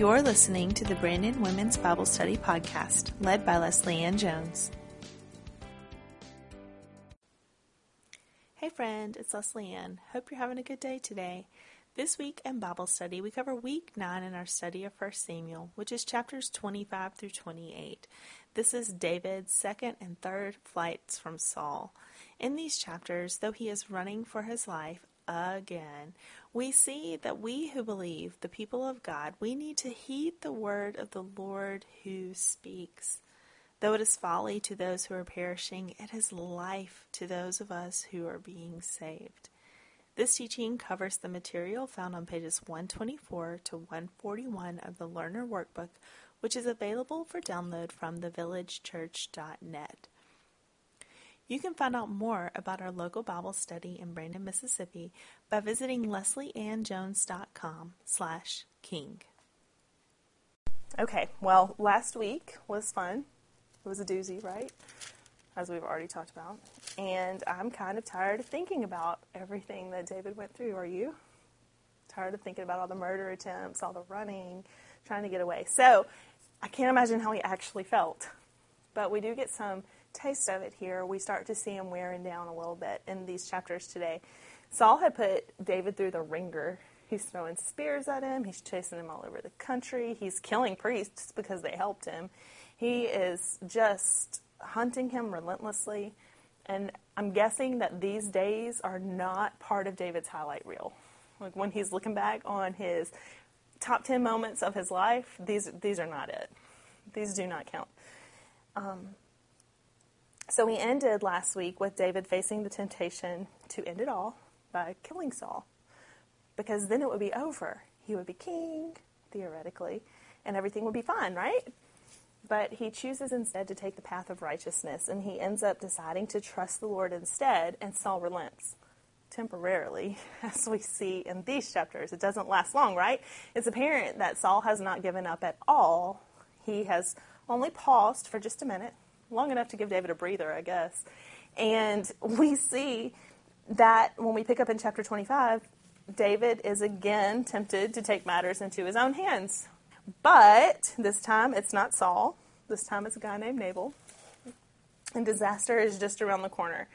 You're listening to the Brandon Women's Bible Study Podcast, led by Leslie Ann Jones. Hey, friend, it's Leslie Ann. Hope you're having a good day today. This week in Bible study, we cover week 9 in our study of 1 Samuel, which is chapters 25 through 28. This is David's second and third flights from Saul. In these chapters, though he is running for his life again, we see that we who believe, the people of God, we need to heed the word of the Lord who speaks. Though it is folly to those who are perishing, it is life to those of us who are being saved. This teaching covers the material found on pages 124 to 141 of the Learner Workbook, which is available for download from thevillagechurch.net. You can find out more about our local Bible study in Brandon, Mississippi by visiting leslieannjones.com slash king. Okay, well, last week was fun. It was a doozy, right? As we've already talked about. And I'm kind of tired of thinking about everything that David went through. Are you? Tired of thinking about all the murder attempts, all the running, trying to get away. So I can't imagine how he actually felt. But we do get some taste of it here, we start to see him wearing down a little bit in these chapters today. Saul had put David through the ringer. He's throwing spears at him. He's chasing him all over the country. He's killing priests because they helped him. He is just hunting him relentlessly. And I'm guessing that these days are not part of David's highlight reel. Like when he's looking back on his top 10 moments of his life, these, these are not it. These do not count. Um, so we ended last week with David facing the temptation to end it all by killing Saul. Because then it would be over. He would be king, theoretically, and everything would be fine, right? But he chooses instead to take the path of righteousness, and he ends up deciding to trust the Lord instead, and Saul relents temporarily, as we see in these chapters. It doesn't last long, right? It's apparent that Saul has not given up at all. He has only paused for just a minute long enough to give David a breather, I guess. And we see that when we pick up in chapter 25, David is again tempted to take matters into his own hands. But this time it's not Saul. This time it's a guy named Nabal. And disaster is just around the corner.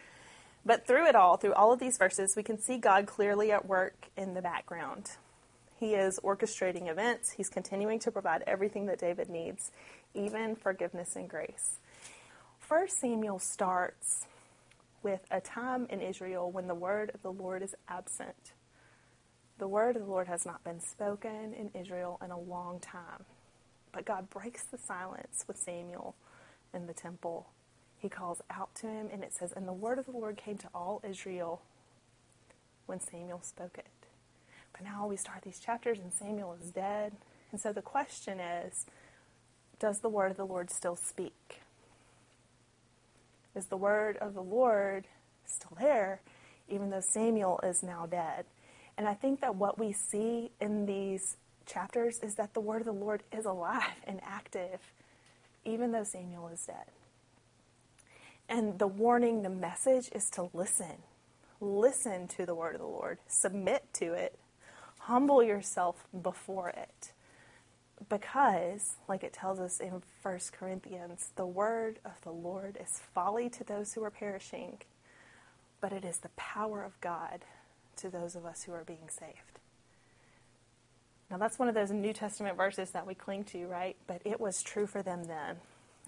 But through it all, through all of these verses, we can see God clearly at work in the background. He is orchestrating events. He's continuing to provide everything that David needs, even forgiveness and grace. First Samuel starts with a time in Israel when the word of the Lord is absent. The word of the Lord has not been spoken in Israel in a long time. But God breaks the silence with Samuel in the temple. He calls out to him, and it says, And the word of the Lord came to all Israel when Samuel spoke it. But now we start these chapters, and Samuel is dead. And so the question is Does the word of the Lord still speak? Is the word of the Lord still there, even though Samuel is now dead. And I think that what we see in these chapters is that the word of the Lord is alive and active, even though Samuel is dead. And the warning, the message is to listen. Listen to the word of the Lord, submit to it, humble yourself before it because, like it tells us in 1 Corinthians, the word of the Lord is folly to those who are perishing, but it is the power of God to those of us who are being saved. Now, that's one of those New Testament verses that we cling to, right? But it was true for them then.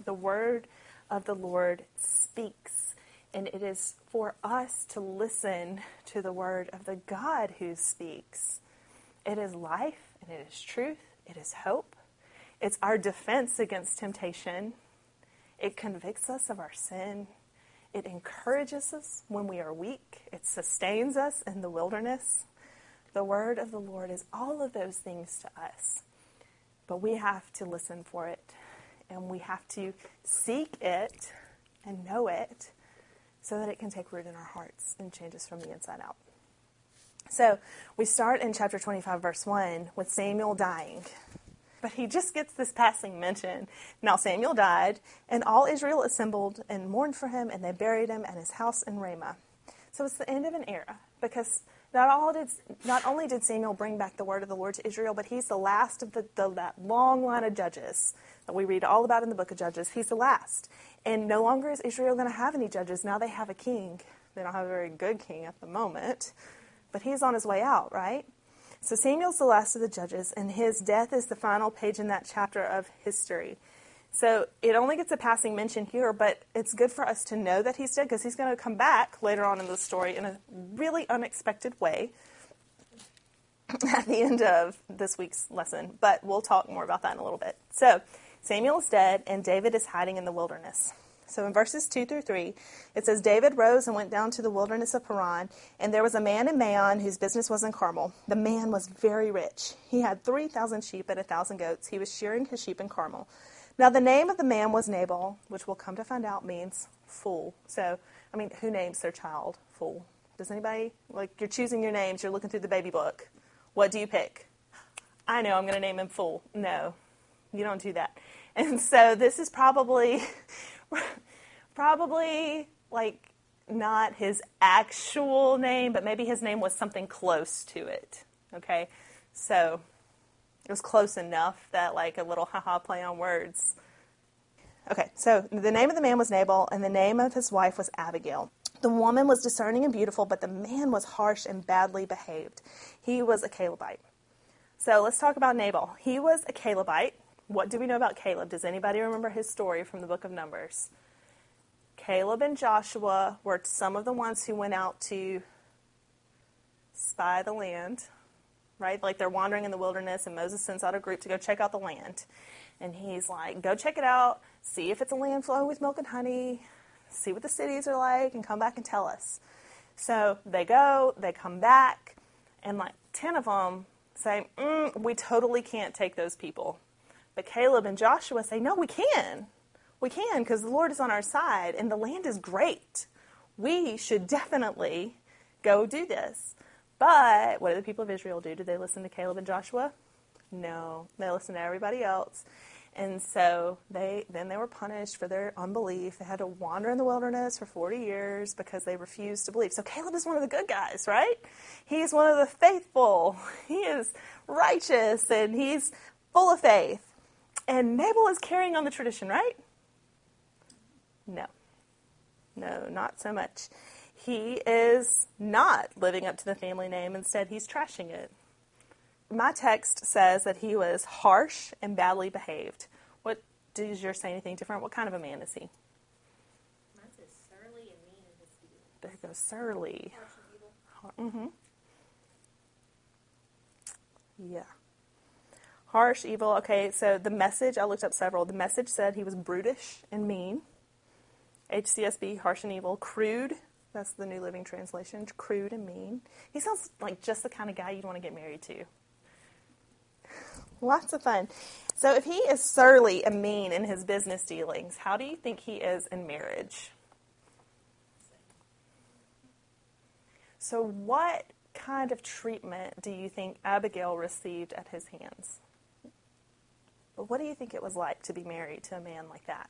The word of the Lord speaks, and it is for us to listen to the word of the God who speaks. It is life and it is truth it is hope. It's our defense against temptation. It convicts us of our sin. It encourages us when we are weak. It sustains us in the wilderness. The word of the Lord is all of those things to us. But we have to listen for it and we have to seek it and know it so that it can take root in our hearts and change us from the inside out. So we start in chapter 25, verse 1, with Samuel dying. But he just gets this passing mention. Now Samuel died, and all Israel assembled and mourned for him, and they buried him at his house in Ramah. So it's the end of an era because Not, all did, not only did Samuel bring back the word of the Lord to Israel, but he's the last of the, the, that long line of judges that we read all about in the book of Judges. He's the last. And no longer is Israel going to have any judges. Now they have a king. They don't have a very good king at the moment, but he's on his way out, right? So Samuel's the last of the judges, and his death is the final page in that chapter of history. So it only gets a passing mention here, but it's good for us to know that he's dead because he's going to come back later on in the story in a really unexpected way at the end of this week's lesson. But we'll talk more about that in a little bit. So Samuel is dead, and David is hiding in the wilderness. So in verses 2 through 3, it says David rose and went down to the wilderness of Paran, and there was a man in Maon whose business was in Carmel. The man was very rich. He had 3,000 sheep and a 1,000 goats. He was shearing his sheep in Carmel. Now the name of the man was Nabal, which we'll come to find out means fool. So, I mean, who names their child fool? Does anybody? Like, you're choosing your names, you're looking through the baby book. What do you pick? I know I'm going to name him fool. No, you don't do that. And so this is probably probably like not his actual name, but maybe his name was something close to it. Okay? So it was close enough that like a little haha play on words. Okay, so the name of the man was Nabal, and the name of his wife was Abigail. The woman was discerning and beautiful, but the man was harsh and badly behaved. He was a Calebite. So let's talk about Nabal. He was a Calebite. What do we know about Caleb? Does anybody remember his story from the book of Numbers? Caleb and Joshua were some of the ones who went out to spy the land, right? Like they're wandering in the wilderness, and Moses sends out a group to go check out the land. And he's like, go check it out, see if it's a land flowing with milk and honey, see what the cities are like, and come back and tell us. So they go, they come back, and like 10 of them say, mm, we totally can't take those people. But Caleb and Joshua say, No, we can. We can because the Lord is on our side and the land is great. We should definitely go do this. But what do the people of Israel do? Do they listen to Caleb and Joshua? No, they listen to everybody else. And so they then they were punished for their unbelief. They had to wander in the wilderness for 40 years because they refused to believe. So Caleb is one of the good guys, right? He's one of the faithful. He is righteous and he's full of faith. And Nabal is carrying on the tradition, right? No. No, not so much. He is not living up to the family name. Instead, he's trashing it. My text says that he was harsh and badly behaved. What does yours say anything different? What kind of a man is he? Mine says surly and mean in his deeds. There goes surly. Harsh and evil. Mm-hmm. Yeah. Harsh, evil. Okay, so the message, I looked up several. The message said he was brutish and mean. HCSB, harsh and evil. Crude, that's the New Living Translation. Crude and mean. He sounds like just the kind of guy you'd want to get married to. Lots of fun. So if he is surly and mean in his business dealings, how do you think he is in marriage? So what kind of treatment do you think Abigail received at his hands? But what do you think it was like to be married to a man like that?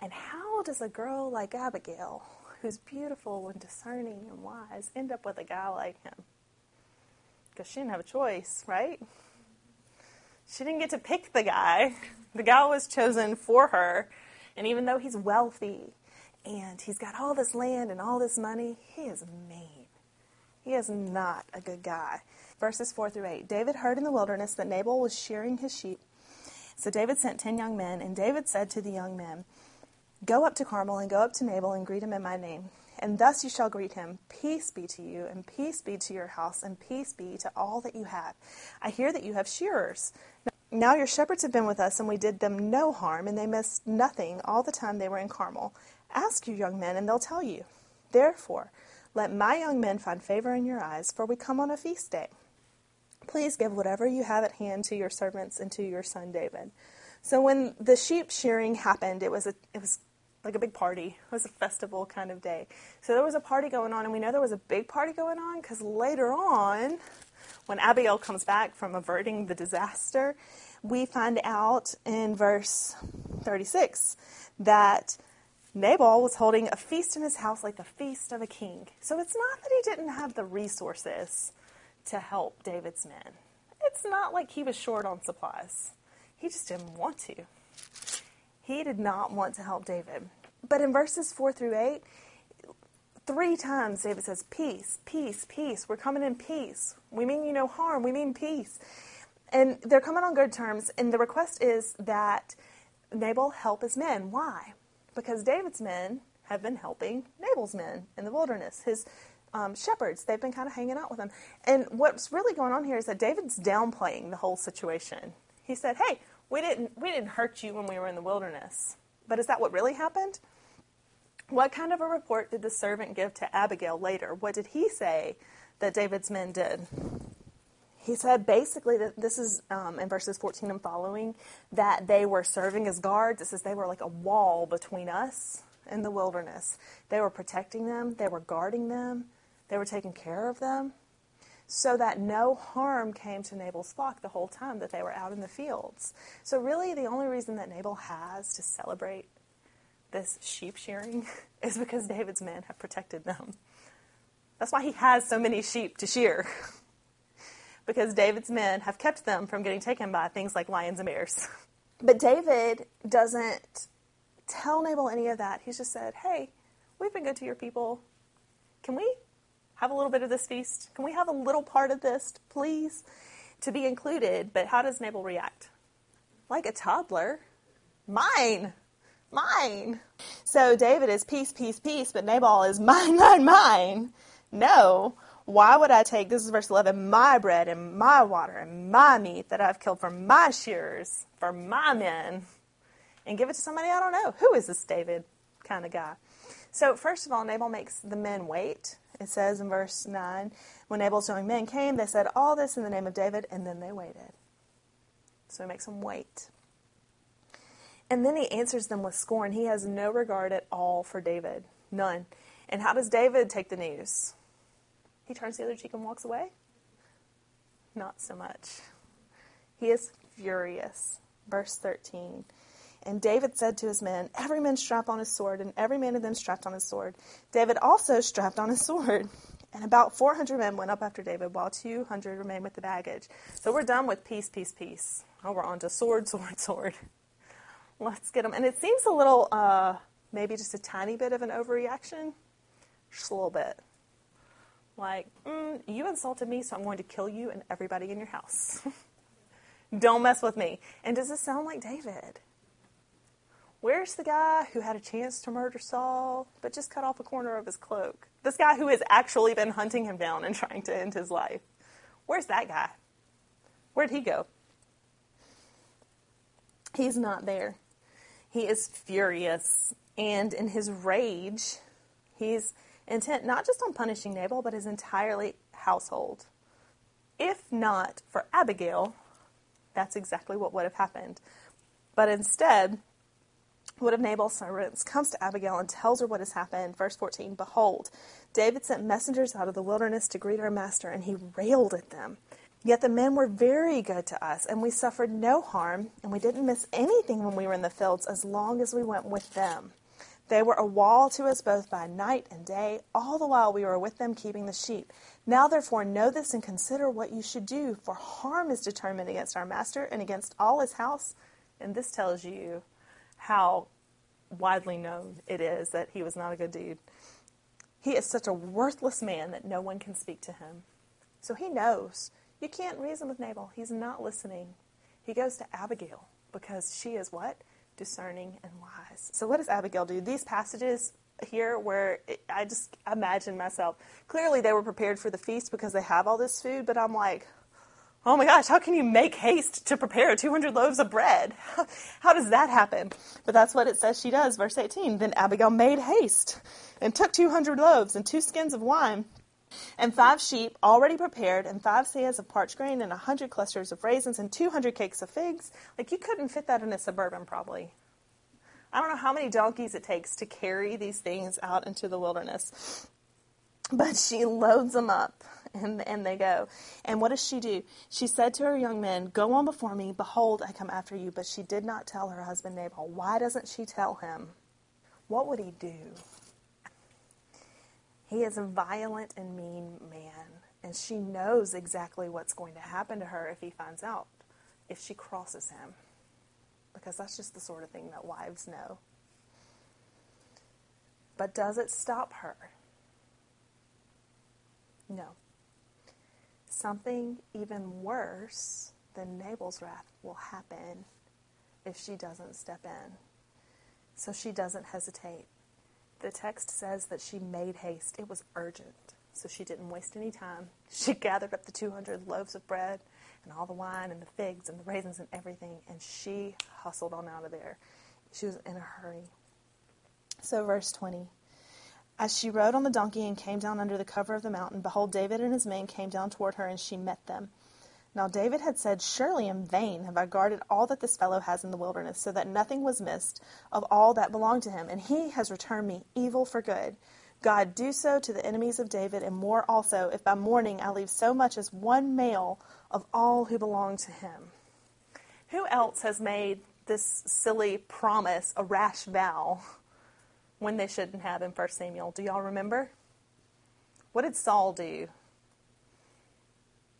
And how does a girl like Abigail, who's beautiful and discerning and wise, end up with a guy like him? Because she didn't have a choice, right? She didn't get to pick the guy. The guy was chosen for her. And even though he's wealthy and he's got all this land and all this money, he is mean. He is not a good guy. Verses 4 through 8 David heard in the wilderness that Nabal was shearing his sheep. So David sent ten young men, and David said to the young men, Go up to Carmel and go up to Nabal and greet him in my name. And thus you shall greet him Peace be to you, and peace be to your house, and peace be to all that you have. I hear that you have shearers. Now your shepherds have been with us, and we did them no harm, and they missed nothing all the time they were in Carmel. Ask your young men, and they'll tell you. Therefore, let my young men find favor in your eyes, for we come on a feast day. Please give whatever you have at hand to your servants and to your son David. So when the sheep shearing happened, it was a it was like a big party. It was a festival kind of day. So there was a party going on, and we know there was a big party going on because later on, when Abigail comes back from averting the disaster, we find out in verse 36 that Nabal was holding a feast in his house like the feast of a king. So it's not that he didn't have the resources to help David's men. It's not like he was short on supplies. He just didn't want to. He did not want to help David. But in verses 4 through 8, three times David says, Peace, peace, peace. We're coming in peace. We mean you no harm. We mean peace. And they're coming on good terms. And the request is that Nabal help his men. Why? Because David's men have been helping Nabal's men in the wilderness. His um, shepherds, they've been kind of hanging out with him. And what's really going on here is that David's downplaying the whole situation. He said, Hey, we didn't, we didn't hurt you when we were in the wilderness. But is that what really happened? What kind of a report did the servant give to Abigail later? What did he say that David's men did? He said basically that this is um, in verses 14 and following that they were serving as guards. It says they were like a wall between us and the wilderness. They were protecting them, they were guarding them, they were taking care of them so that no harm came to Nabal's flock the whole time that they were out in the fields. So, really, the only reason that Nabal has to celebrate this sheep shearing is because David's men have protected them. That's why he has so many sheep to shear. because David's men have kept them from getting taken by things like lions and bears. But David doesn't tell Nabal any of that. He's just said, Hey, we've been good to your people. Can we have a little bit of this feast? Can we have a little part of this, please? To be included. But how does Nabal react? Like a toddler. Mine mine. So David is peace, peace, peace, but Nabal is mine, mine, mine. No. Why would I take, this is verse 11, my bread and my water and my meat that I've killed for my shearers, for my men, and give it to somebody I don't know? Who is this David kind of guy? So, first of all, Nabal makes the men wait. It says in verse 9, when Nabal's young men came, they said all this in the name of David, and then they waited. So he makes them wait. And then he answers them with scorn. He has no regard at all for David. None. And how does David take the news? He turns the other cheek and walks away? Not so much. He is furious. Verse 13. And David said to his men, Every man strap on his sword, and every man of them strapped on his sword. David also strapped on his sword. And about 400 men went up after David, while 200 remained with the baggage. So we're done with peace, peace, peace. Oh, we're on to sword, sword, sword. Let's get them. And it seems a little, uh, maybe just a tiny bit of an overreaction. Just a little bit. Like, mm, you insulted me, so I'm going to kill you and everybody in your house. Don't mess with me. And does this sound like David? Where's the guy who had a chance to murder Saul, but just cut off a corner of his cloak? This guy who has actually been hunting him down and trying to end his life. Where's that guy? Where'd he go? He's not there. He is furious, and in his rage, he's intent not just on punishing Nabal, but his entirely household. If not for Abigail, that's exactly what would have happened. But instead, one of Nabal's servants comes to Abigail and tells her what has happened. Verse 14 Behold, David sent messengers out of the wilderness to greet our master, and he railed at them. Yet the men were very good to us, and we suffered no harm, and we didn't miss anything when we were in the fields as long as we went with them. They were a wall to us both by night and day, all the while we were with them keeping the sheep. Now therefore know this and consider what you should do, for harm is determined against our master and against all his house. And this tells you how widely known it is that he was not a good dude. He is such a worthless man that no one can speak to him. So he knows you can't reason with Nabal. He's not listening. He goes to Abigail because she is what? Discerning and wise. So, what does Abigail do? These passages here where it, I just imagine myself. Clearly, they were prepared for the feast because they have all this food, but I'm like, oh my gosh, how can you make haste to prepare 200 loaves of bread? How, how does that happen? But that's what it says she does. Verse 18 Then Abigail made haste and took 200 loaves and two skins of wine and five sheep already prepared, and five seahs of parched grain, and a hundred clusters of raisins, and two hundred cakes of figs. Like you couldn't fit that in a suburban, probably. I don't know how many donkeys it takes to carry these things out into the wilderness. But she loads them up, and, and they go. And what does she do? She said to her young men, Go on before me. Behold, I come after you. But she did not tell her husband Nabal. Why doesn't she tell him? what would he do? He is a violent and mean man, and she knows exactly what's going to happen to her if he finds out, if she crosses him. Because that's just the sort of thing that wives know. But does it stop her? No. Something even worse than Nabal's wrath will happen if she doesn't step in. So she doesn't hesitate. The text says that she made haste. It was urgent. So she didn't waste any time. She gathered up the 200 loaves of bread and all the wine and the figs and the raisins and everything, and she hustled on out of there. She was in a hurry. So, verse 20. As she rode on the donkey and came down under the cover of the mountain, behold, David and his men came down toward her, and she met them. Now David had said, Surely in vain have I guarded all that this fellow has in the wilderness, so that nothing was missed of all that belonged to him, and he has returned me evil for good. God, do so to the enemies of David, and more also, if by morning I leave so much as one male of all who belong to him. Who else has made this silly promise a rash vow when they shouldn't have in 1 Samuel? Do y'all remember? What did Saul do?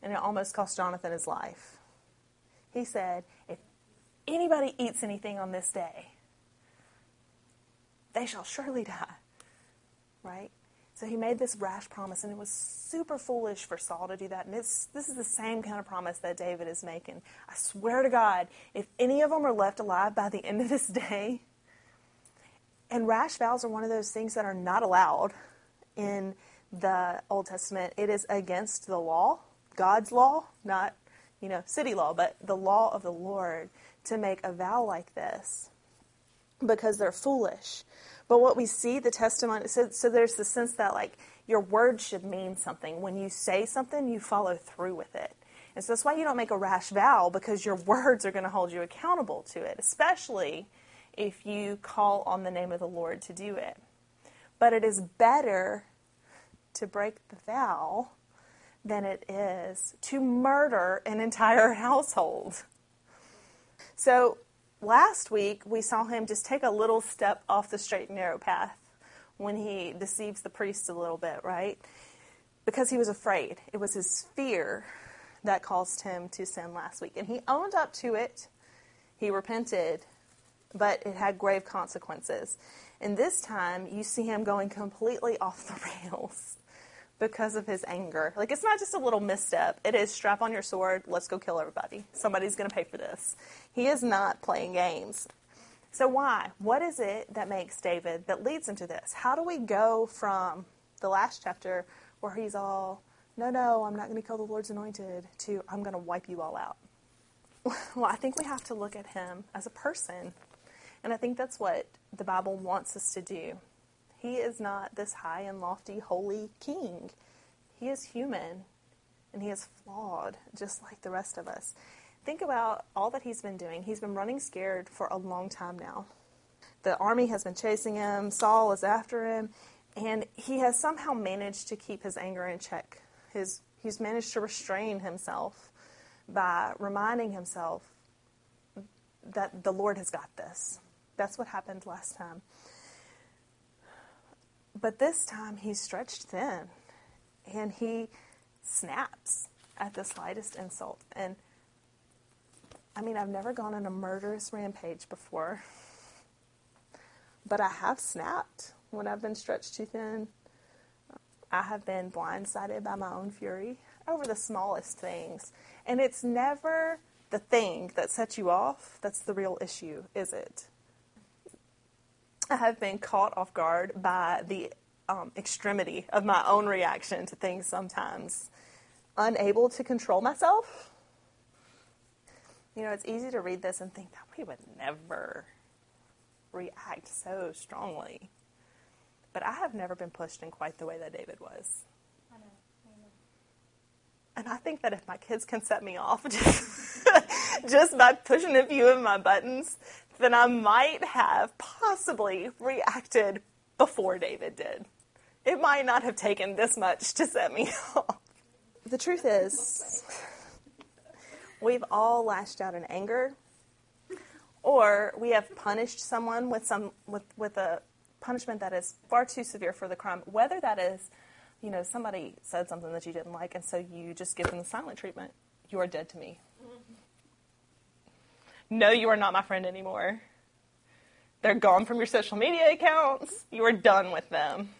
And it almost cost Jonathan his life. He said, If anybody eats anything on this day, they shall surely die. Right? So he made this rash promise, and it was super foolish for Saul to do that. And this, this is the same kind of promise that David is making. I swear to God, if any of them are left alive by the end of this day, and rash vows are one of those things that are not allowed in the Old Testament, it is against the law God's law, not, you know, city law, but the law of the Lord to make a vow like this because they're foolish. But what we see, the testimony, so, so there's the sense that, like, your words should mean something. When you say something, you follow through with it. And so that's why you don't make a rash vow because your words are going to hold you accountable to it, especially if you call on the name of the Lord to do it. But it is better to break the vow than it is to murder an entire household. So last week we saw him just take a little step off the straight and narrow path when he deceives the priest a little bit, right? Because he was afraid. It was his fear that caused him to sin last week. And he owned up to it. He repented, but it had grave consequences. And this time you see him going completely off the rails because of his anger. Like, it's not just a little misstep. It is strap on your sword, let's go kill everybody. Somebody's going to pay for this. He is not playing games. So, why? What is it that makes David, that leads him to this? How do we go from the last chapter where he's all, no, no, I'm not going to kill the Lord's anointed, to I'm going to wipe you all out? well, I think we have to look at him as a person. And I think that's what the Bible wants us to do. He is not this high and lofty, holy king. He is human and he is flawed, just like the rest of us. Think about all that he's been doing. He's been running scared for a long time now. The army has been chasing him, Saul is after him, and he has somehow managed to keep his anger in check. His, he's managed to restrain himself by reminding himself that the Lord has got this. That's what happened last time. But this time he's stretched thin and he snaps at the slightest insult. And I mean, I've never gone on a murderous rampage before, but I have snapped when I've been stretched too thin. I have been blindsided by my own fury over the smallest things. And it's never the thing that sets you off that's the real issue, is it? I have been caught off guard by the um, extremity of my own reaction to things sometimes, unable to control myself. You know, it's easy to read this and think that we would never react so strongly. But I have never been pushed in quite the way that David was. I know. I know. And I think that if my kids can set me off just, just by pushing a few of my buttons, then I might have possibly reacted before David did. It might not have taken this much to set me off. The truth is, we've all lashed out in anger, or we have punished someone with some with, with a punishment that is far too severe for the crime, whether that is, you know, somebody said something that you didn't like, and so you just give them the silent treatment. You are dead to me. No, you are not my friend anymore. They're gone from your social media accounts. You are done with them.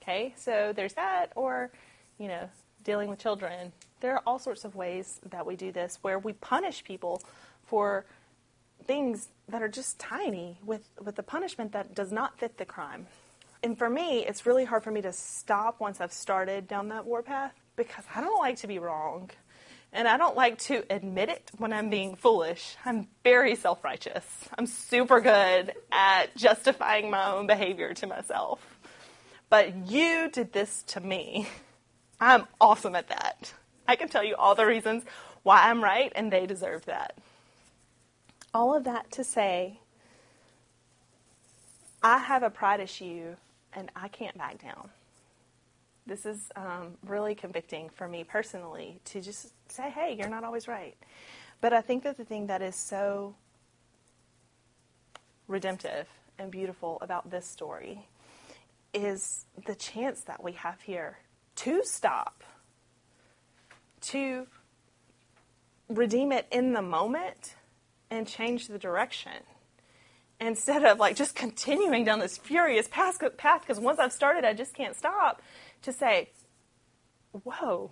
Okay, so there's that, or, you know, dealing with children. There are all sorts of ways that we do this where we punish people for things that are just tiny with, with the punishment that does not fit the crime. And for me, it's really hard for me to stop once I've started down that warpath because I don't like to be wrong. And I don't like to admit it when I'm being foolish. I'm very self righteous. I'm super good at justifying my own behavior to myself. But you did this to me. I'm awesome at that. I can tell you all the reasons why I'm right, and they deserve that. All of that to say, I have a pride issue, and I can't back down. This is um, really convicting for me personally to just say, hey, you're not always right. But I think that the thing that is so redemptive and beautiful about this story is the chance that we have here to stop, to redeem it in the moment and change the direction instead of like just continuing down this furious path because once I've started, I just can't stop. To say, whoa,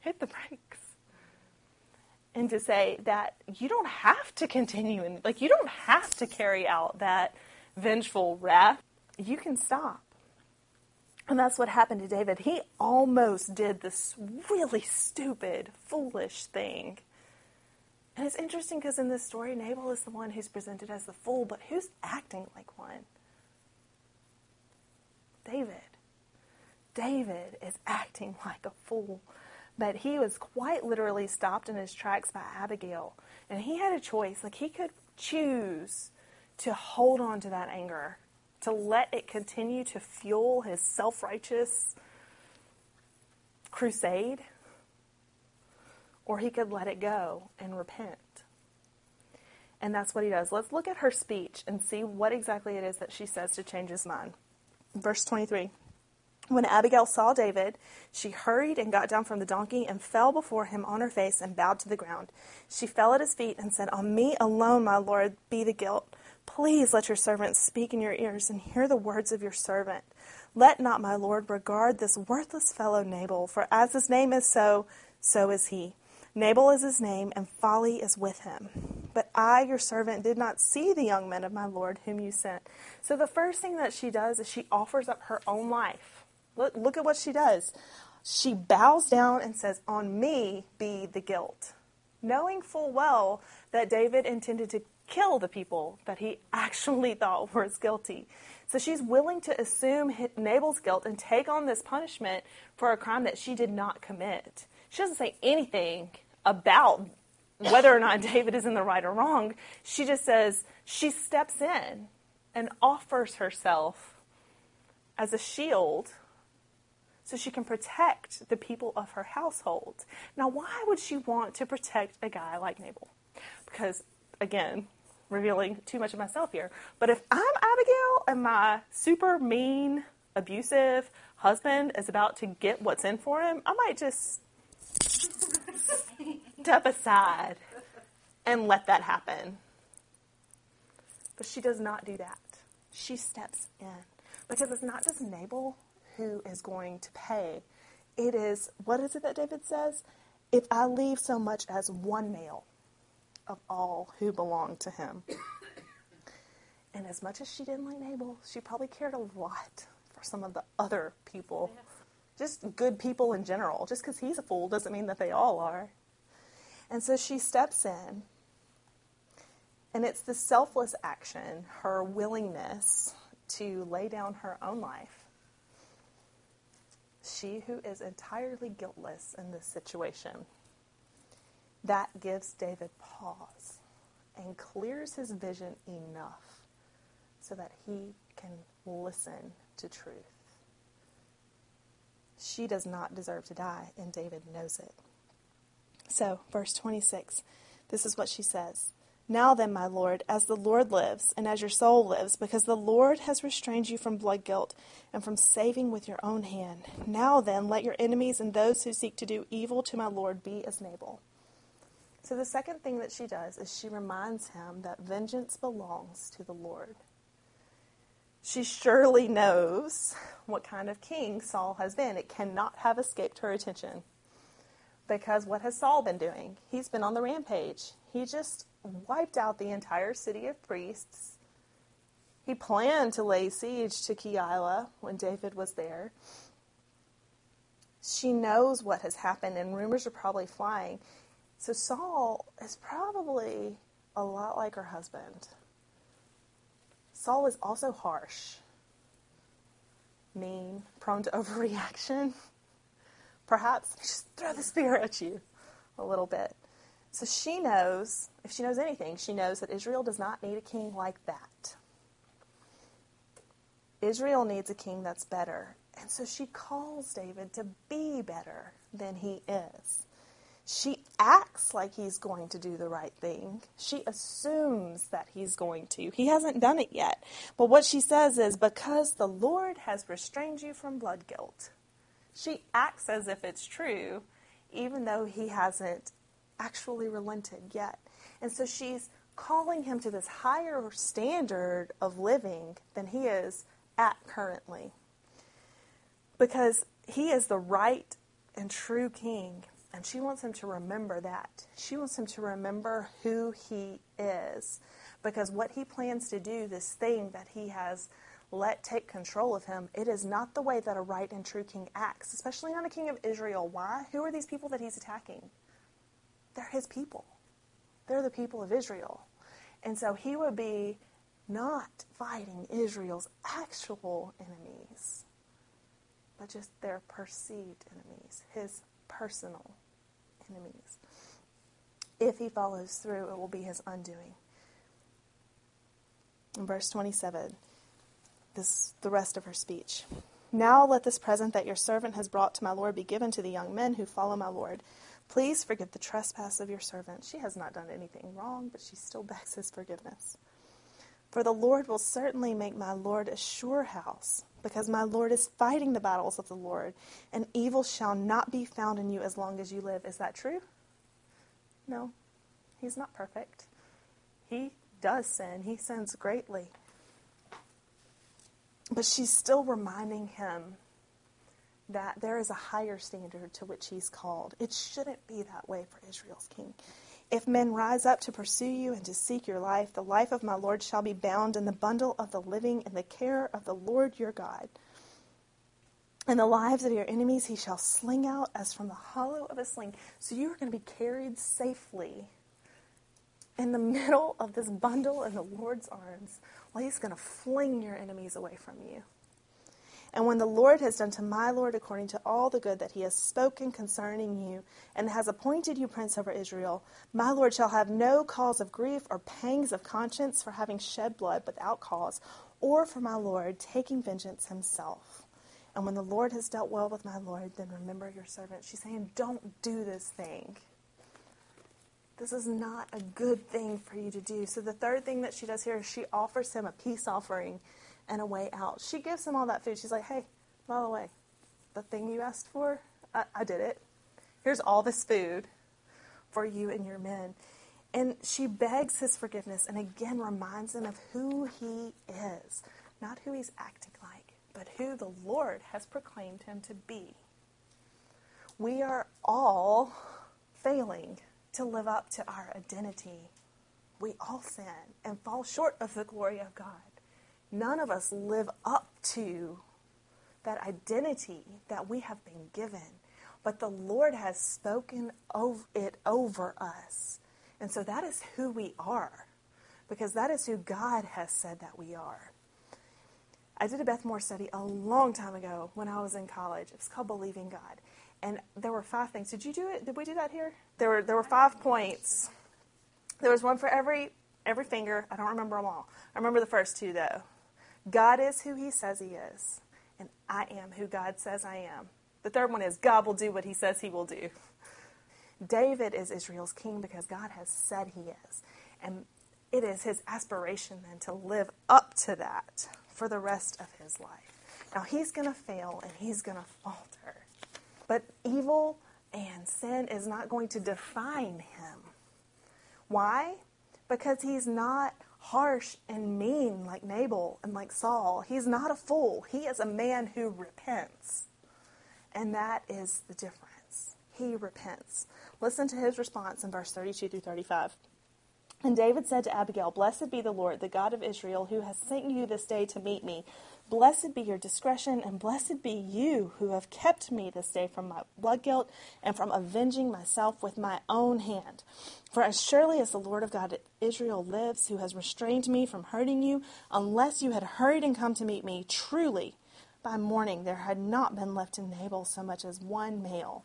hit the brakes. And to say that you don't have to continue and like you don't have to carry out that vengeful wrath. You can stop. And that's what happened to David. He almost did this really stupid, foolish thing. And it's interesting because in this story, Nabal is the one who's presented as the fool, but who's acting like one? David. David is acting like a fool. But he was quite literally stopped in his tracks by Abigail. And he had a choice. Like he could choose to hold on to that anger, to let it continue to fuel his self righteous crusade or he could let it go and repent. And that's what he does. Let's look at her speech and see what exactly it is that she says to change his mind. Verse 23. When Abigail saw David, she hurried and got down from the donkey and fell before him on her face and bowed to the ground. She fell at his feet and said, On me alone, my lord, be the guilt. Please let your servant speak in your ears and hear the words of your servant. Let not my lord regard this worthless fellow Nabal, for as his name is so, so is he. Nabal is his name, and folly is with him. But I, your servant, did not see the young men of my Lord whom you sent. So the first thing that she does is she offers up her own life. Look, look at what she does. She bows down and says, On me be the guilt, knowing full well that David intended to kill the people that he actually thought were guilty. So she's willing to assume Nabal's guilt and take on this punishment for a crime that she did not commit. She doesn't say anything about whether or not David is in the right or wrong. She just says she steps in and offers herself as a shield so she can protect the people of her household. Now, why would she want to protect a guy like Nabal? Because, again, revealing too much of myself here, but if I'm Abigail and my super mean, abusive husband is about to get what's in for him, I might just step aside and let that happen. But she does not do that. She steps in. Because it's not just Nabal who is going to pay. It is, what is it that David says? If I leave so much as one male of all who belong to him. And as much as she didn't like Nabal, she probably cared a lot for some of the other people. Just good people in general. Just because he's a fool doesn't mean that they all are. And so she steps in, and it's the selfless action, her willingness to lay down her own life. She who is entirely guiltless in this situation. That gives David pause and clears his vision enough so that he can listen to truth. She does not deserve to die, and David knows it. So, verse 26, this is what she says Now then, my Lord, as the Lord lives, and as your soul lives, because the Lord has restrained you from blood guilt and from saving with your own hand, now then, let your enemies and those who seek to do evil to my Lord be as Nabal. So the second thing that she does is she reminds him that vengeance belongs to the Lord. She surely knows what kind of king Saul has been. It cannot have escaped her attention. Because what has Saul been doing? He's been on the rampage. He just wiped out the entire city of priests. He planned to lay siege to Keilah when David was there. She knows what has happened, and rumors are probably flying. So Saul is probably a lot like her husband. Saul is also harsh, mean, prone to overreaction. Perhaps just throw the spear at you a little bit. So she knows, if she knows anything, she knows that Israel does not need a king like that. Israel needs a king that's better. And so she calls David to be better than he is. She acts like he's going to do the right thing. She assumes that he's going to. He hasn't done it yet. But what she says is, because the Lord has restrained you from blood guilt. She acts as if it's true, even though he hasn't actually relented yet. And so she's calling him to this higher standard of living than he is at currently. Because he is the right and true king, and she wants him to remember that. She wants him to remember who he is. Because what he plans to do, this thing that he has let take control of him, it is not the way that a right and true king acts, especially not a king of Israel. Why? Who are these people that he's attacking? They're his people. They're the people of Israel. And so he would be not fighting Israel's actual enemies, but just their perceived enemies, his personal enemies. If he follows through, it will be his undoing. In verse 27, this the rest of her speech. Now let this present that your servant has brought to my Lord be given to the young men who follow my Lord Please forgive the trespass of your servant. She has not done anything wrong, but she still begs his forgiveness. For the Lord will certainly make my Lord a sure house, because my Lord is fighting the battles of the Lord, and evil shall not be found in you as long as you live. Is that true? No, he's not perfect. He does sin, he sins greatly. But she's still reminding him that there is a higher standard to which he's called. It shouldn't be that way for Israel's king. If men rise up to pursue you and to seek your life, the life of my Lord shall be bound in the bundle of the living in the care of the Lord your God. And the lives of your enemies he shall sling out as from the hollow of a sling. So you are going to be carried safely in the middle of this bundle in the Lord's arms while he's going to fling your enemies away from you. And when the Lord has done to my Lord according to all the good that he has spoken concerning you, and has appointed you prince over Israel, my Lord shall have no cause of grief or pangs of conscience for having shed blood without cause, or for my Lord taking vengeance himself. And when the Lord has dealt well with my Lord, then remember your servant. She's saying, Don't do this thing. This is not a good thing for you to do. So the third thing that she does here is she offers him a peace offering and a way out. She gives him all that food. She's like, hey, by the way, the thing you asked for, I, I did it. Here's all this food for you and your men. And she begs his forgiveness and again reminds him of who he is, not who he's acting like, but who the Lord has proclaimed him to be. We are all failing to live up to our identity. We all sin and fall short of the glory of God none of us live up to that identity that we have been given. But the Lord has spoken it over us. And so that is who we are, because that is who God has said that we are. I did a Beth Moore study a long time ago when I was in college. It was called Believing God. And there were five things. Did you do it? Did we do that here? There were there were five points. There was one for every every finger. I don't remember them all. I remember the first two though. God is who he says he is, and I am who God says I am. The third one is God will do what he says he will do. David is Israel's king because God has said he is. And it is his aspiration then to live up to that for the rest of his life. Now, he's going to fail and he's going to falter. But evil and sin is not going to define him. Why? Because he's not harsh and mean like Nabal and like Saul. He's not a fool. He is a man who repents. And that is the difference. He repents. Listen to his response in verse 32 through 35. And David said to Abigail, Blessed be the Lord, the God of Israel, who has sent you this day to meet me. Blessed be your discretion, and blessed be you who have kept me this day from my blood guilt and from avenging myself with my own hand. For as surely as the Lord of God Israel lives, who has restrained me from hurting you, unless you had hurried and come to meet me, truly by morning there had not been left in Nabal so much as one male.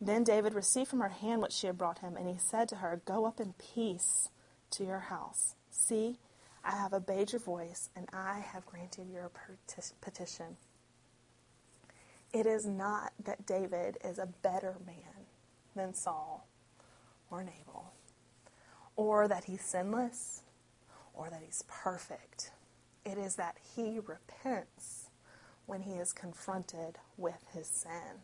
Then David received from her hand what she had brought him, and he said to her, Go up in peace to your house. See, I have obeyed your voice, and I have granted your petition. It is not that David is a better man than Saul or Nabal, or that he's sinless, or that he's perfect. It is that he repents when he is confronted with his sin.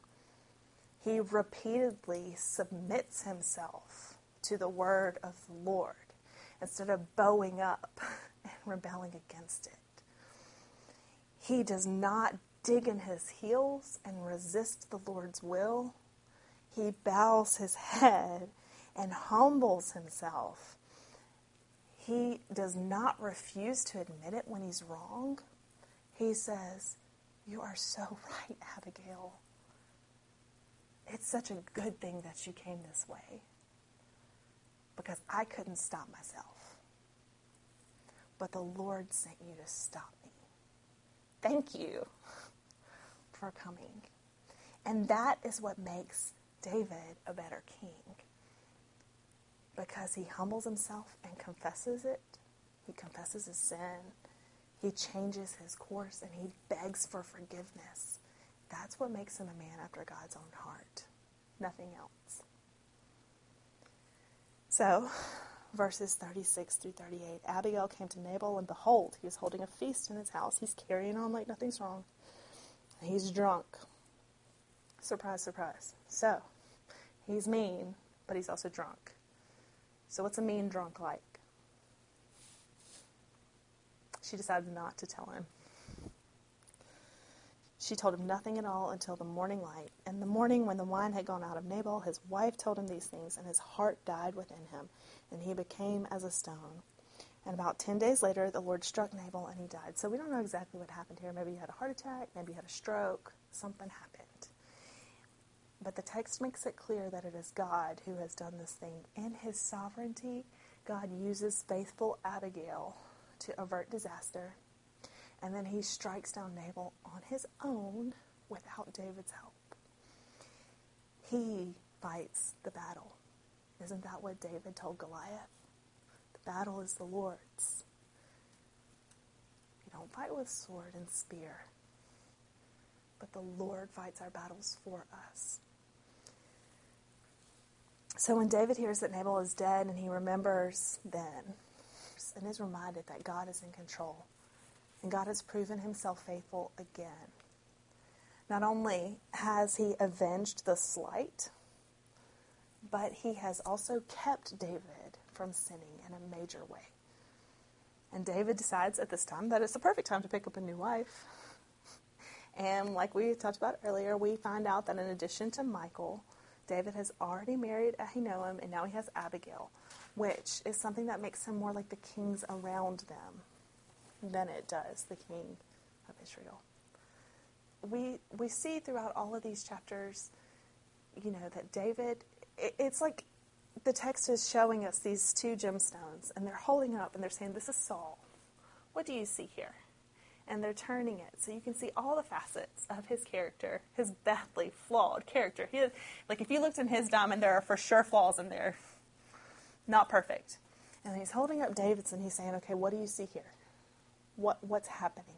He repeatedly submits himself to the word of the Lord instead of bowing up and rebelling against it. He does not dig in his heels and resist the Lord's will. He bows his head and humbles himself. He does not refuse to admit it when he's wrong. He says, You are so right, Abigail. It's such a good thing that you came this way because I couldn't stop myself. But the Lord sent you to stop me. Thank you for coming. And that is what makes David a better king. Because he humbles himself and confesses it. He confesses his sin. He changes his course and he begs for forgiveness. That's what makes him a man after God's own heart. Nothing else. So, verses 36 through 38 Abigail came to Nabal, and behold, he was holding a feast in his house. He's carrying on like nothing's wrong. He's drunk. Surprise, surprise. So, he's mean, but he's also drunk. So, what's a mean drunk like? She decided not to tell him. She told him nothing at all until the morning light. And the morning, when the wine had gone out of Nabal, his wife told him these things, and his heart died within him, and he became as a stone. And about ten days later, the Lord struck Nabal, and he died. So we don't know exactly what happened here. Maybe he had a heart attack, maybe he had a stroke, something happened. But the text makes it clear that it is God who has done this thing. In his sovereignty, God uses faithful Abigail to avert disaster and then he strikes down Nabal on his own without David's help. He fights the battle. Isn't that what David told Goliath? The battle is the Lord's. We don't fight with sword and spear, but the Lord fights our battles for us. So when David hears that Nabal is dead and he remembers then and is reminded that God is in control and God has proven himself faithful again. Not only has he avenged the slight, but he has also kept David from sinning in a major way. And David decides at this time that it's the perfect time to pick up a new wife. And like we talked about earlier, we find out that in addition to Michal, David has already married Ahinoam and now he has Abigail, which is something that makes him more like the kings around them than it does the king of Israel. We, we see throughout all of these chapters, you know, that David, it's like the text is showing us these two gemstones, and they're holding up and they're saying, This is Saul. What do you see here? And they're turning it so you can see all the facets of his character, his badly flawed character. He is, like if you looked in his diamond, there are for sure flaws in there. Not perfect. And he's holding up David's and he's saying, Okay, what do you see here? what, what's happening.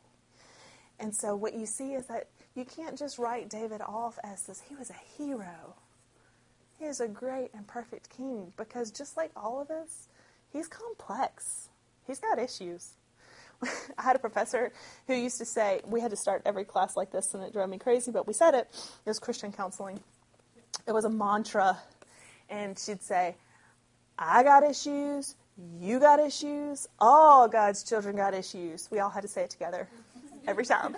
And so what you see is that you can't just write David off as this, he was a hero. He is a great and perfect king because just like all of us, He's complex. He's got issues. I had a professor who used to say, we had to start every class like this and it drove me crazy, but we said it. It was Christian counseling. It was a mantra. And she'd say, I got issues, you got issues, all God's children got issues. We all had to say it together every time.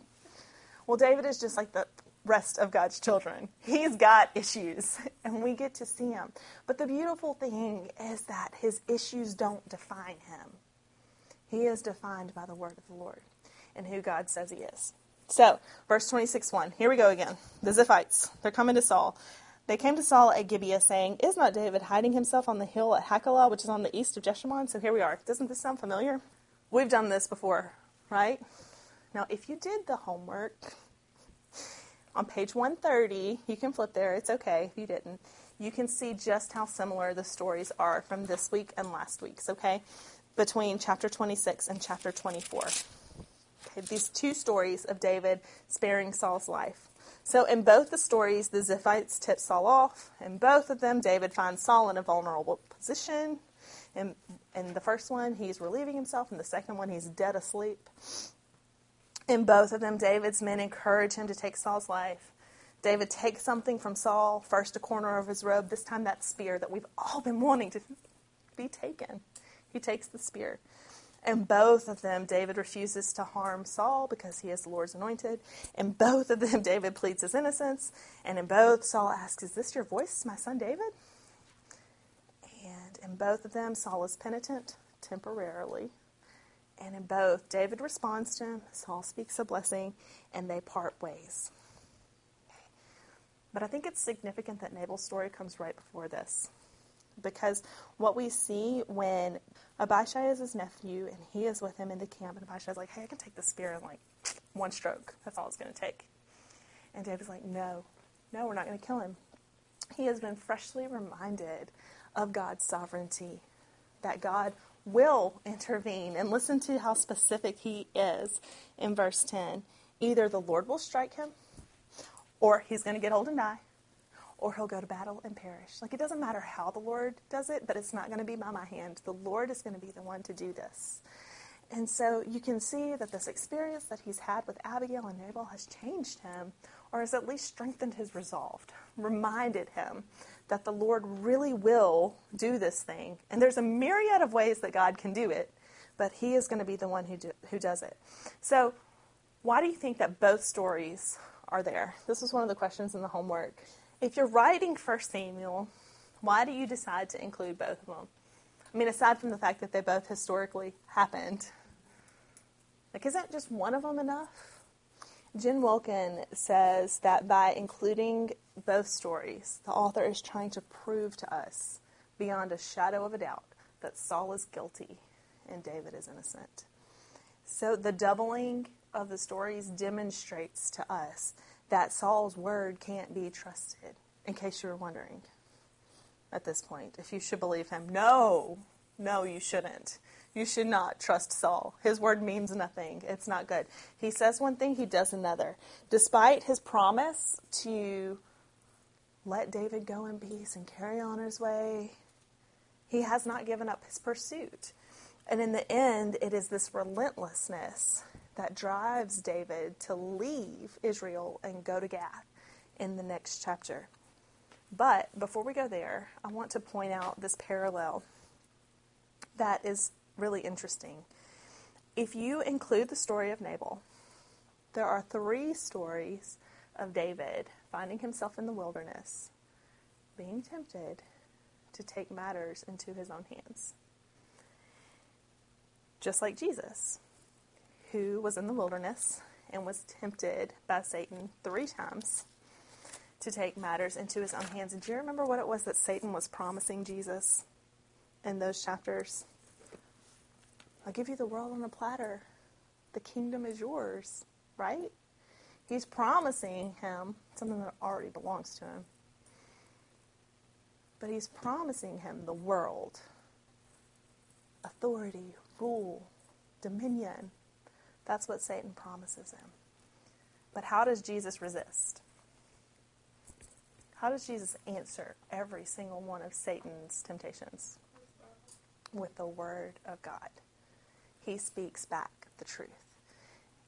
well, David is just like the rest of God's children. He's got issues, and we get to see him. But the beautiful thing is that his issues don't define him. He is defined by the word of the Lord and who God says he is. So, verse 26 1. Here we go again. The Ziphites. They're coming to Saul. They came to Saul at Gibeah, saying, Is not David hiding himself on the hill at Hachilah, which is on the east of Jeshimon? So here we are. Doesn't this sound familiar? We've done this before, right? Now, if you did the homework, on page 130, you can flip there, it's okay if you didn't. You can see just how similar the stories are from this week and last week's, okay? Between chapter 26 and chapter 24. Okay, these two stories of David sparing Saul's life. So, in both the stories, the Ziphites tip Saul off. In both of them, David finds Saul in a vulnerable position. In, in the first one, he's relieving himself. In the second one, he's dead asleep. In both of them, David's men encourage him to take Saul's life. David takes something from Saul, first a corner of his robe, this time that spear that we've all been wanting to be taken. He takes the spear. And both of them, David refuses to harm Saul because he is the Lord's anointed. In both of them, David pleads his innocence. And in both, Saul asks, Is this your voice, my son David? And in both of them, Saul is penitent temporarily. And in both, David responds to him, Saul speaks a blessing, and they part ways. But I think it's significant that Nabal's story comes right before this. Because what we see when Abishai is his nephew and he is with him in the camp, and Abishai's like, hey, I can take the spear in like one stroke. That's all it's going to take. And David's like, no, no, we're not going to kill him. He has been freshly reminded of God's sovereignty, that God will intervene. And listen to how specific he is in verse 10. Either the Lord will strike him, or he's going to get old and die, or he'll go to battle and perish. Like it doesn't matter how the Lord does it, but it's not going to be by my hand. The Lord is going to be the one to do this. And so you can see that this experience that he's had with Abigail and Nabal has changed him, or has at least strengthened his resolve, reminded him that the Lord really will do this thing. And there's a myriad of ways that God can do it, but he is going to be the one who, do, who does it. So, why do you think that both stories are there? This was one of the questions in the homework. If you're writing First Samuel, why do you decide to include both of them? I mean, aside from the fact that they both historically happened, like, isn't just one of them enough? Jen Wilkin says that by including both stories, the author is trying to prove to us, beyond a shadow of a doubt, that Saul is guilty and David is innocent. So the doubling of the stories demonstrates to us that Saul's word can't be trusted, in case you were wondering at this point, if you should believe him. No, no, you shouldn't. You should not trust Saul. His word means nothing. It's not good. He says one thing, he does another. Despite his promise to let David go in peace and carry on his way, he has not given up his pursuit. And in the end, it is this relentlessness that drives David to leave Israel and go to Gath in the next chapter. But before we go there, I want to point out this parallel that is really interesting. If you include the story of Nabal, there are three stories of David finding himself in the wilderness, being tempted to take matters into his own hands. Just like Jesus, who was in the wilderness and was tempted by Satan three times to take matters into his own hands. And do you remember what it was that Satan was promising Jesus in those chapters? I'll give you the world on a platter. The kingdom is yours, right? He's promising him something that already belongs to him. But he's promising him the world authority, rule, dominion. That's what Satan promises him. But how does Jesus resist? How does Jesus answer every single one of Satan's temptations? with the word of God. He speaks back the truth.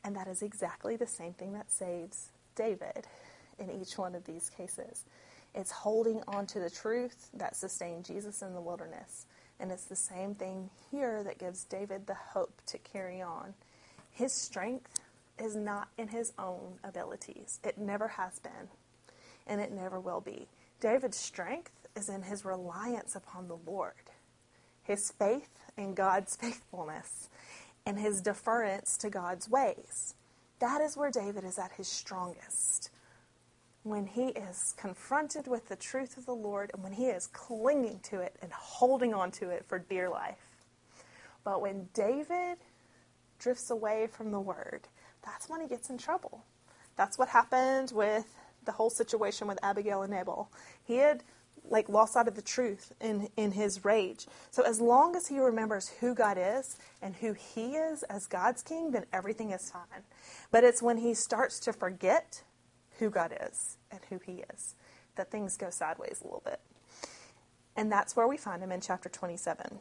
And that is exactly the same thing that saves David in each one of these cases. It's holding on to the truth that sustained Jesus in the wilderness. And it's the same thing here that gives David the hope to carry on. His strength is not in his own abilities, it never has been, and it never will be. David's strength is in his reliance upon the Lord, his faith in God's faithfulness, and his deference to God's ways. That is where David is at his strongest. When he is confronted with the truth of the Lord and when he is clinging to it and holding on to it for dear life. But when David drifts away from the word, that's when he gets in trouble. That's what happened with the whole situation with Abigail and Nabal. He had like lost sight of the truth in in his rage. So as long as he remembers who God is and who he is as God's king, then everything is fine. But it's when he starts to forget who God is and who he is that things go sideways a little bit. And that's where we find him in chapter 27.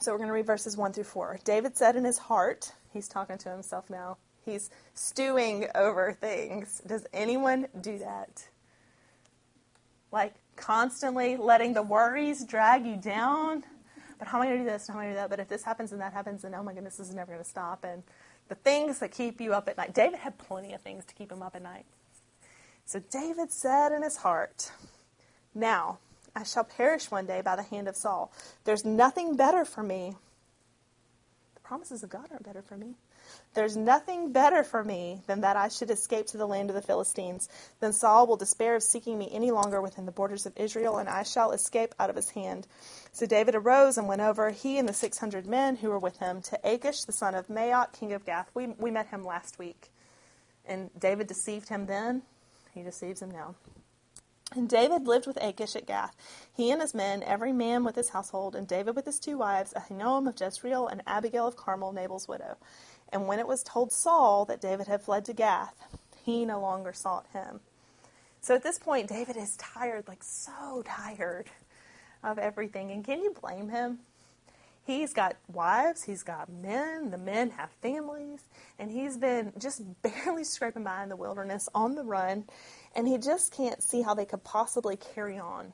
So we're going to read verses 1 through 4. David said in his heart, he's talking to himself now, he's stewing over things. Does anyone do that? Like constantly letting the worries drag you down. But how am I going to do this? How am I going to do that? But if this happens and that happens, then oh my goodness, this is never going to stop. And the things that keep you up at night. David had plenty of things to keep him up at night. So David said in his heart, Now I shall perish one day by the hand of Saul. There's nothing better for me. The promises of God aren't better for me. There's nothing better for me than that I should escape to the land of the Philistines. Then Saul will despair of seeking me any longer within the borders of Israel, and I shall escape out of his hand. So David arose and went over, he and the six hundred men who were with him, to Achish, the son of Maoch, king of Gath. We, we met him last week. And David deceived him then, he deceives him now. And David lived with Achish at Gath, he and his men, every man with his household, and David with his two wives, Ahinoam of Jezreel and Abigail of Carmel, Nabal's widow. And when it was told Saul that David had fled to Gath, he no longer sought him. So at this point, David is tired, like so tired of everything. And can you blame him? He's got wives, he's got men, the men have families, and he's been just barely scraping by in the wilderness on the run, and he just can't see how they could possibly carry on,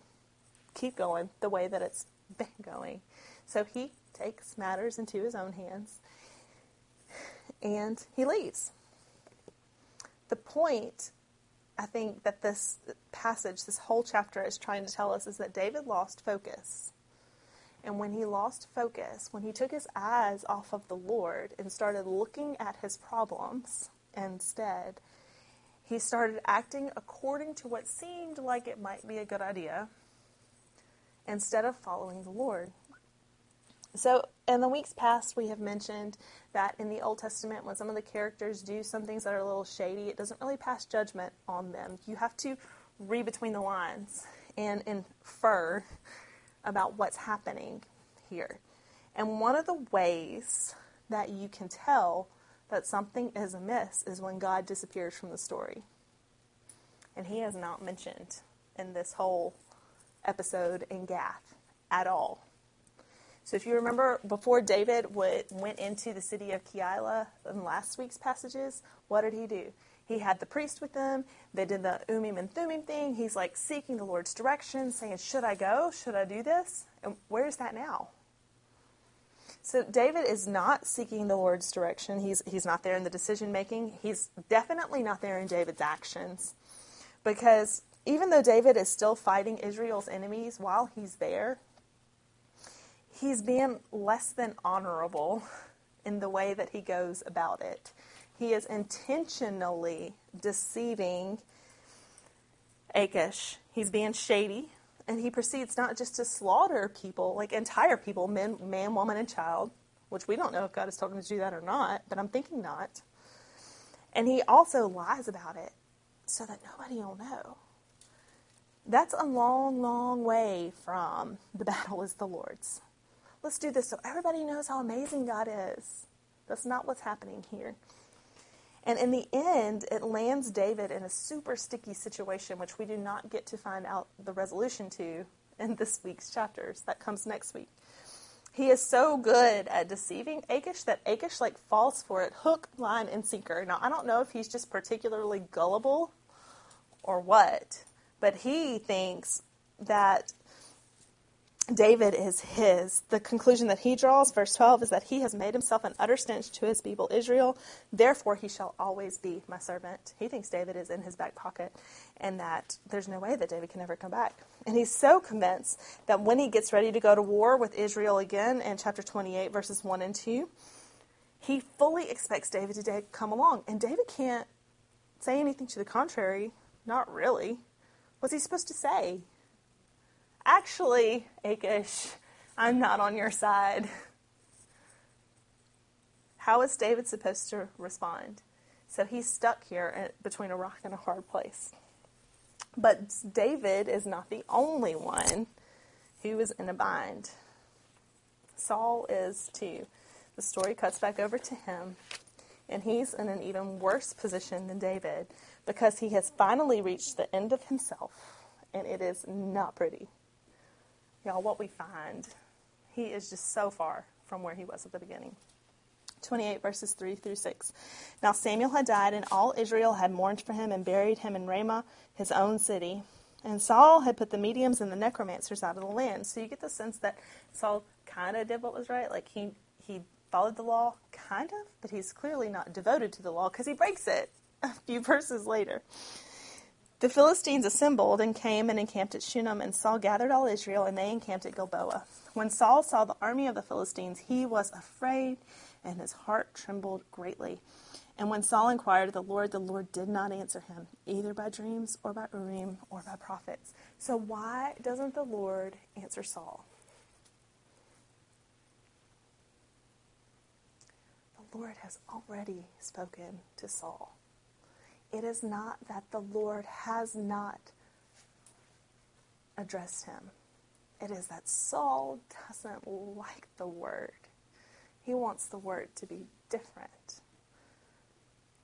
keep going the way that it's been going. So he takes matters into his own hands and he leaves. The point, I think, that this passage, this whole chapter is trying to tell us is that David lost focus. And when he lost focus, when he took his eyes off of the Lord and started looking at his problems instead, he started acting according to what seemed like it might be a good idea instead of following the Lord. So, in the weeks past, we have mentioned that in the Old Testament, when some of the characters do some things that are a little shady, it doesn't really pass judgment on them. You have to read between the lines and infer about what's happening here. And one of the ways that you can tell that something is amiss is when God disappears from the story. And he is not mentioned in this whole episode in Gath at all. So if you remember, before David would, went into the city of Keilah in last week's passages, what did he do? He had the priest with them. They did the Urim and Thummim thing. He's like seeking the Lord's direction, saying, Should I go? Should I do this? And where's that now? So David is not seeking the Lord's direction. He's, he's not there in the decision making. He's definitely not there in David's actions. Because even though David is still fighting Israel's enemies while he's there, he's being less than honorable in the way that he goes about it. He is intentionally deceiving Achish. He's being shady, and he proceeds not just to slaughter people, like entire people, men, man, woman, and child, which we don't know if God is told him to do that or not, but I'm thinking not. And he also lies about it so that nobody will know. That's a long, long way from the battle is the Lord's. Let's do this so everybody knows how amazing God is. That's not what's happening here. And in the end, it lands David in a super sticky situation, which we do not get to find out the resolution to in this week's chapters. That comes next week. He is so good at deceiving Achish that Achish like falls for it hook, line, and sinker. Now I don't know if he's just particularly gullible or what, but he thinks that David is his. The conclusion that he draws, verse 12, is that he has made himself an utter stench to his people Israel. Therefore, he shall always be my servant. He thinks David is in his back pocket and that there's no way that David can ever come back. And he's so convinced that when he gets ready to go to war with Israel again in chapter 28, verses 1 and 2, he fully expects David to come along. And David can't say anything to the contrary. Not really. What's he supposed to say? Actually, Achish, I'm not on your side. How is David supposed to respond? So he's stuck here between a rock and a hard place. But David is not the only one who is in a bind. Saul is too. The story cuts back over to him, and he's in an even worse position than David because he has finally reached the end of himself, and it is not pretty. Y'all, what we find, he is just so far from where he was at the beginning. 28 verses 3 through 6. Now Samuel had died, and all Israel had mourned for him and buried him in Ramah, his own city. And Saul had put the mediums and the necromancers out of the land. So you get the sense that Saul kind of did what was right. Like he, he followed the law, kind of, but he's clearly not devoted to the law because he breaks it a few verses later. The Philistines assembled and came and encamped at Shunem, and Saul gathered all Israel, and they encamped at Gilboa. When Saul saw the army of the Philistines, he was afraid, and his heart trembled greatly. And when Saul inquired of the Lord, the Lord did not answer him, either by dreams or by Urim or by prophets. So why doesn't the Lord answer Saul? The Lord has already spoken to Saul it is not that the Lord has not addressed him. It is that Saul doesn't like the word. He wants the word to be different.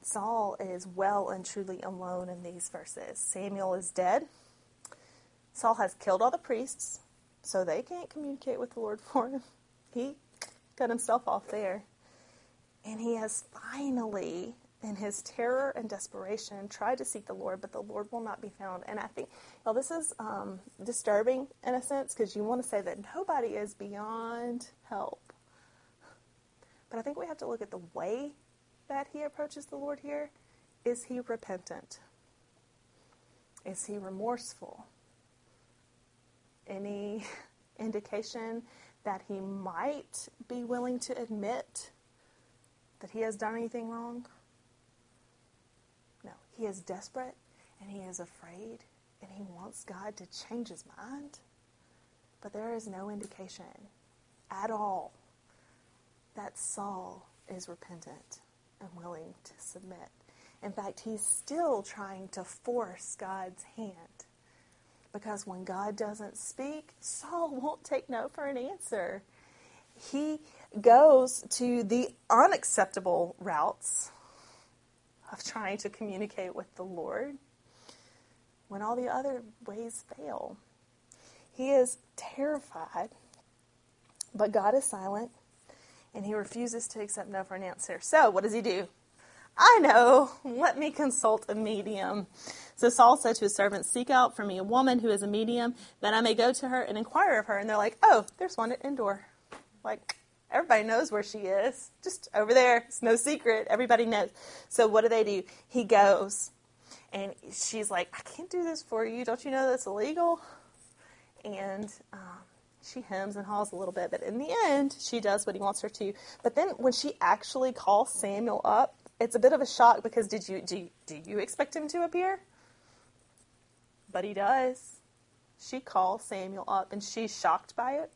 Saul is well and truly alone in these verses. Samuel is dead. Saul has killed all the priests, so they can't communicate with the Lord for him. He cut himself off there. And he has finally in his terror and desperation, tried to seek the Lord, but the Lord will not be found. And I think, well, this is um, disturbing in a sense because you want to say that nobody is beyond help. But I think we have to look at the way that he approaches the Lord here. Is he repentant? Is he remorseful? Any indication that he might be willing to admit that he has done anything wrong? He is desperate and he is afraid and he wants God to change his mind. But there is no indication at all that Saul is repentant and willing to submit. In fact, he's still trying to force God's hand. Because when God doesn't speak, Saul won't take no for an answer. He goes to the unacceptable routes of trying to communicate with the Lord when all the other ways fail. He is terrified, but God is silent and he refuses to accept no for an answer. So, what does he do? I know, let me consult a medium. So Saul said to his servants, Seek out for me a woman who is a medium, that I may go to her and inquire of her. And they're like, Oh, there's one at Endor. Like, Everybody knows where she is. Just over there. It's no secret. Everybody knows. So what do they do? He goes and she's like, I can't do this for you. Don't you know that's illegal? And um, she hems and haws a little bit, but in the end, she does what he wants her to. But then when she actually calls Samuel up, it's a bit of a shock because did you do, do you expect him to appear? But he does. She calls Samuel up and she's shocked by it.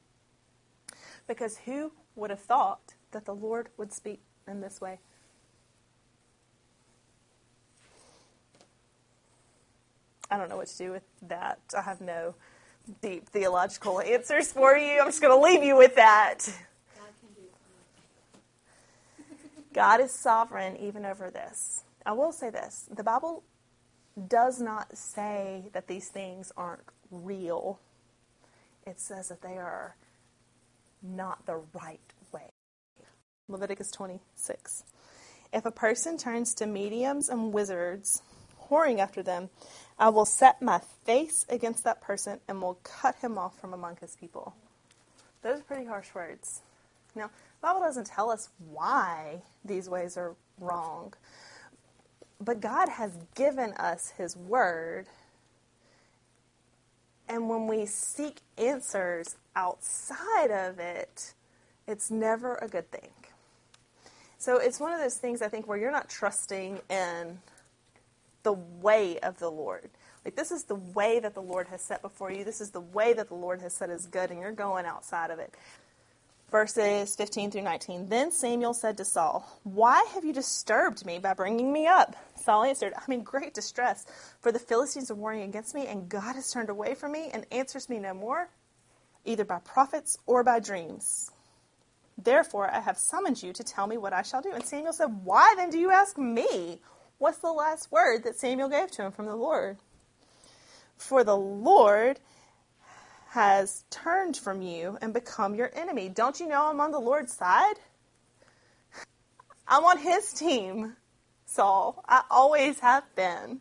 Because who would have thought that the Lord would speak in this way. I don't know what to do with that. I have no deep theological answers for you. I'm just going to leave you with that. God is sovereign even over this. I will say this the Bible does not say that these things aren't real, it says that they are not the right way. Leviticus 26. If a person turns to mediums and wizards, whoring after them, I will set my face against that person and will cut him off from among his people. Those are pretty harsh words. Now, the Bible doesn't tell us why these ways are wrong, but God has given us His Word. And when we seek answers outside of it, it's never a good thing. So it's one of those things I think where you're not trusting in the way of the Lord. Like this is the way that the Lord has set before you. This is the way that the Lord has said is good, and you're going outside of it. Verses 15 through 19. Then Samuel said to Saul, Why have you disturbed me by bringing me up? Saul answered, I'm in great distress, for the Philistines are warring against me, and God has turned away from me and answers me no more, either by prophets or by dreams. Therefore, I have summoned you to tell me what I shall do. And Samuel said, Why then do you ask me? What's the last word that Samuel gave to him from the Lord? For the Lord has turned from you and become your enemy. Don't you know I'm on the Lord's side? I'm on his team, Saul. I always have been.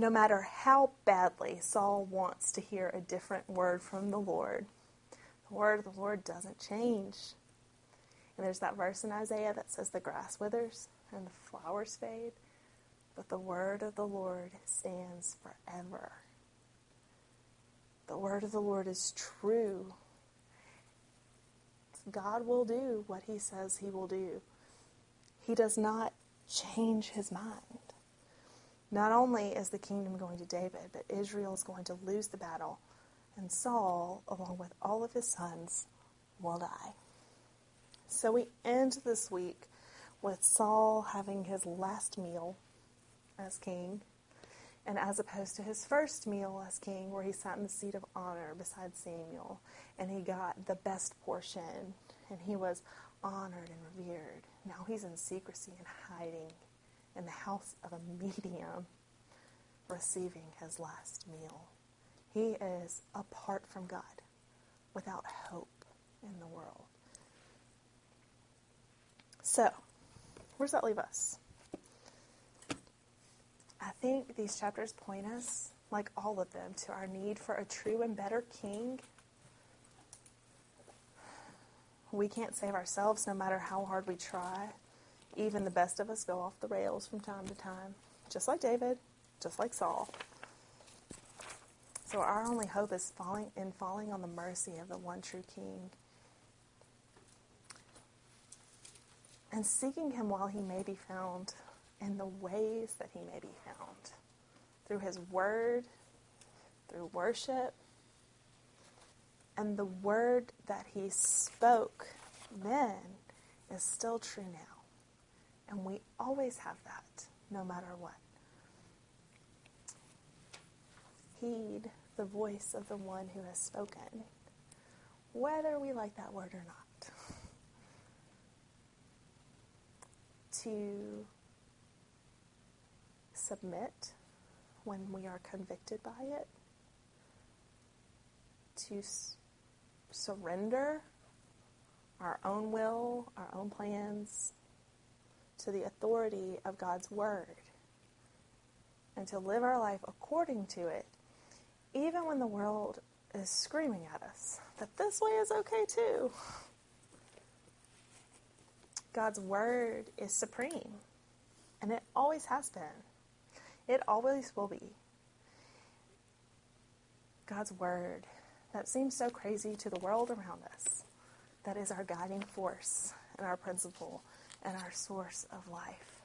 No matter how badly Saul wants to hear a different word from the Lord, the word of the Lord doesn't change. And there's that verse in Isaiah that says, The grass withers and the flowers fade, but the word of the Lord stands forever. The word of the Lord is true. God will do what he says he will do. He does not change his mind. Not only is the kingdom going to David, but Israel is going to lose the battle, and Saul, along with all of his sons, will die. So we end this week with Saul having his last meal as king, and as opposed to his first meal as king, where he sat in the seat of honor beside Samuel, and he got the best portion, and he was honored and revered. Now he's in secrecy and hiding in the house of a medium receiving his last meal. He is apart from God, without hope in the world. So, where does that leave us? I think these chapters point us, like all of them, to our need for a true and better king. We can't save ourselves no matter how hard we try. Even the best of us go off the rails from time to time, just like David, just like Saul. So our only hope is falling in falling on the mercy of the one true King. And seeking him while he may be found in the ways that he may be found. Through his word, through worship, and the word that he spoke then is still true now. And we always have that, no matter what. Heed the voice of the one who has spoken, whether we like that word or not. To submit when we are convicted by it, to s- surrender our own will, our own plans to the authority of God's Word, and to live our life according to it, even when the world is screaming at us that this way is okay too. God's Word is supreme, and it always has been. It always will be. God's Word that seems so crazy to the world around us, that is our guiding force and our principle and our source of life.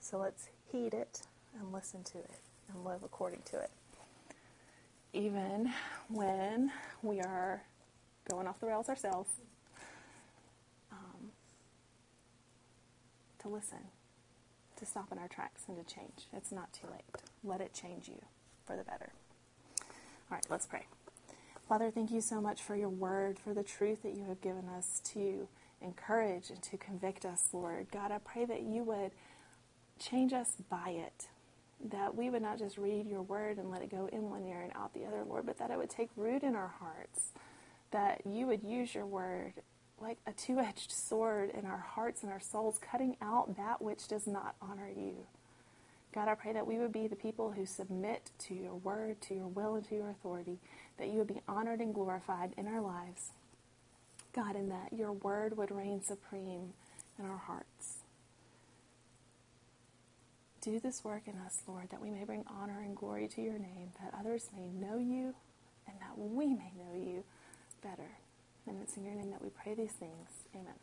So let's heed it and listen to it and live according to it. even when we are going off the rails ourselves, um, to listen, to stop in our tracks and to change. It's not too late. Let it change you for the better. All right, let's pray. Father, thank you so much for your word, for the truth that you have given us to encourage and to convict us, Lord. God, I pray that you would change us by it. That we would not just read your word and let it go in one ear and out the other, Lord, but that it would take root in our hearts. That you would use your word like a two edged sword in our hearts and our souls, cutting out that which does not honor you. God, I pray that we would be the people who submit to your word, to your will, and to your authority, that you would be honored and glorified in our lives. God, and that your word would reign supreme in our hearts. Do this work in us, Lord, that we may bring honor and glory to your name, that others may know you, and that we may know you better. And it's in your name that we pray these things. Amen.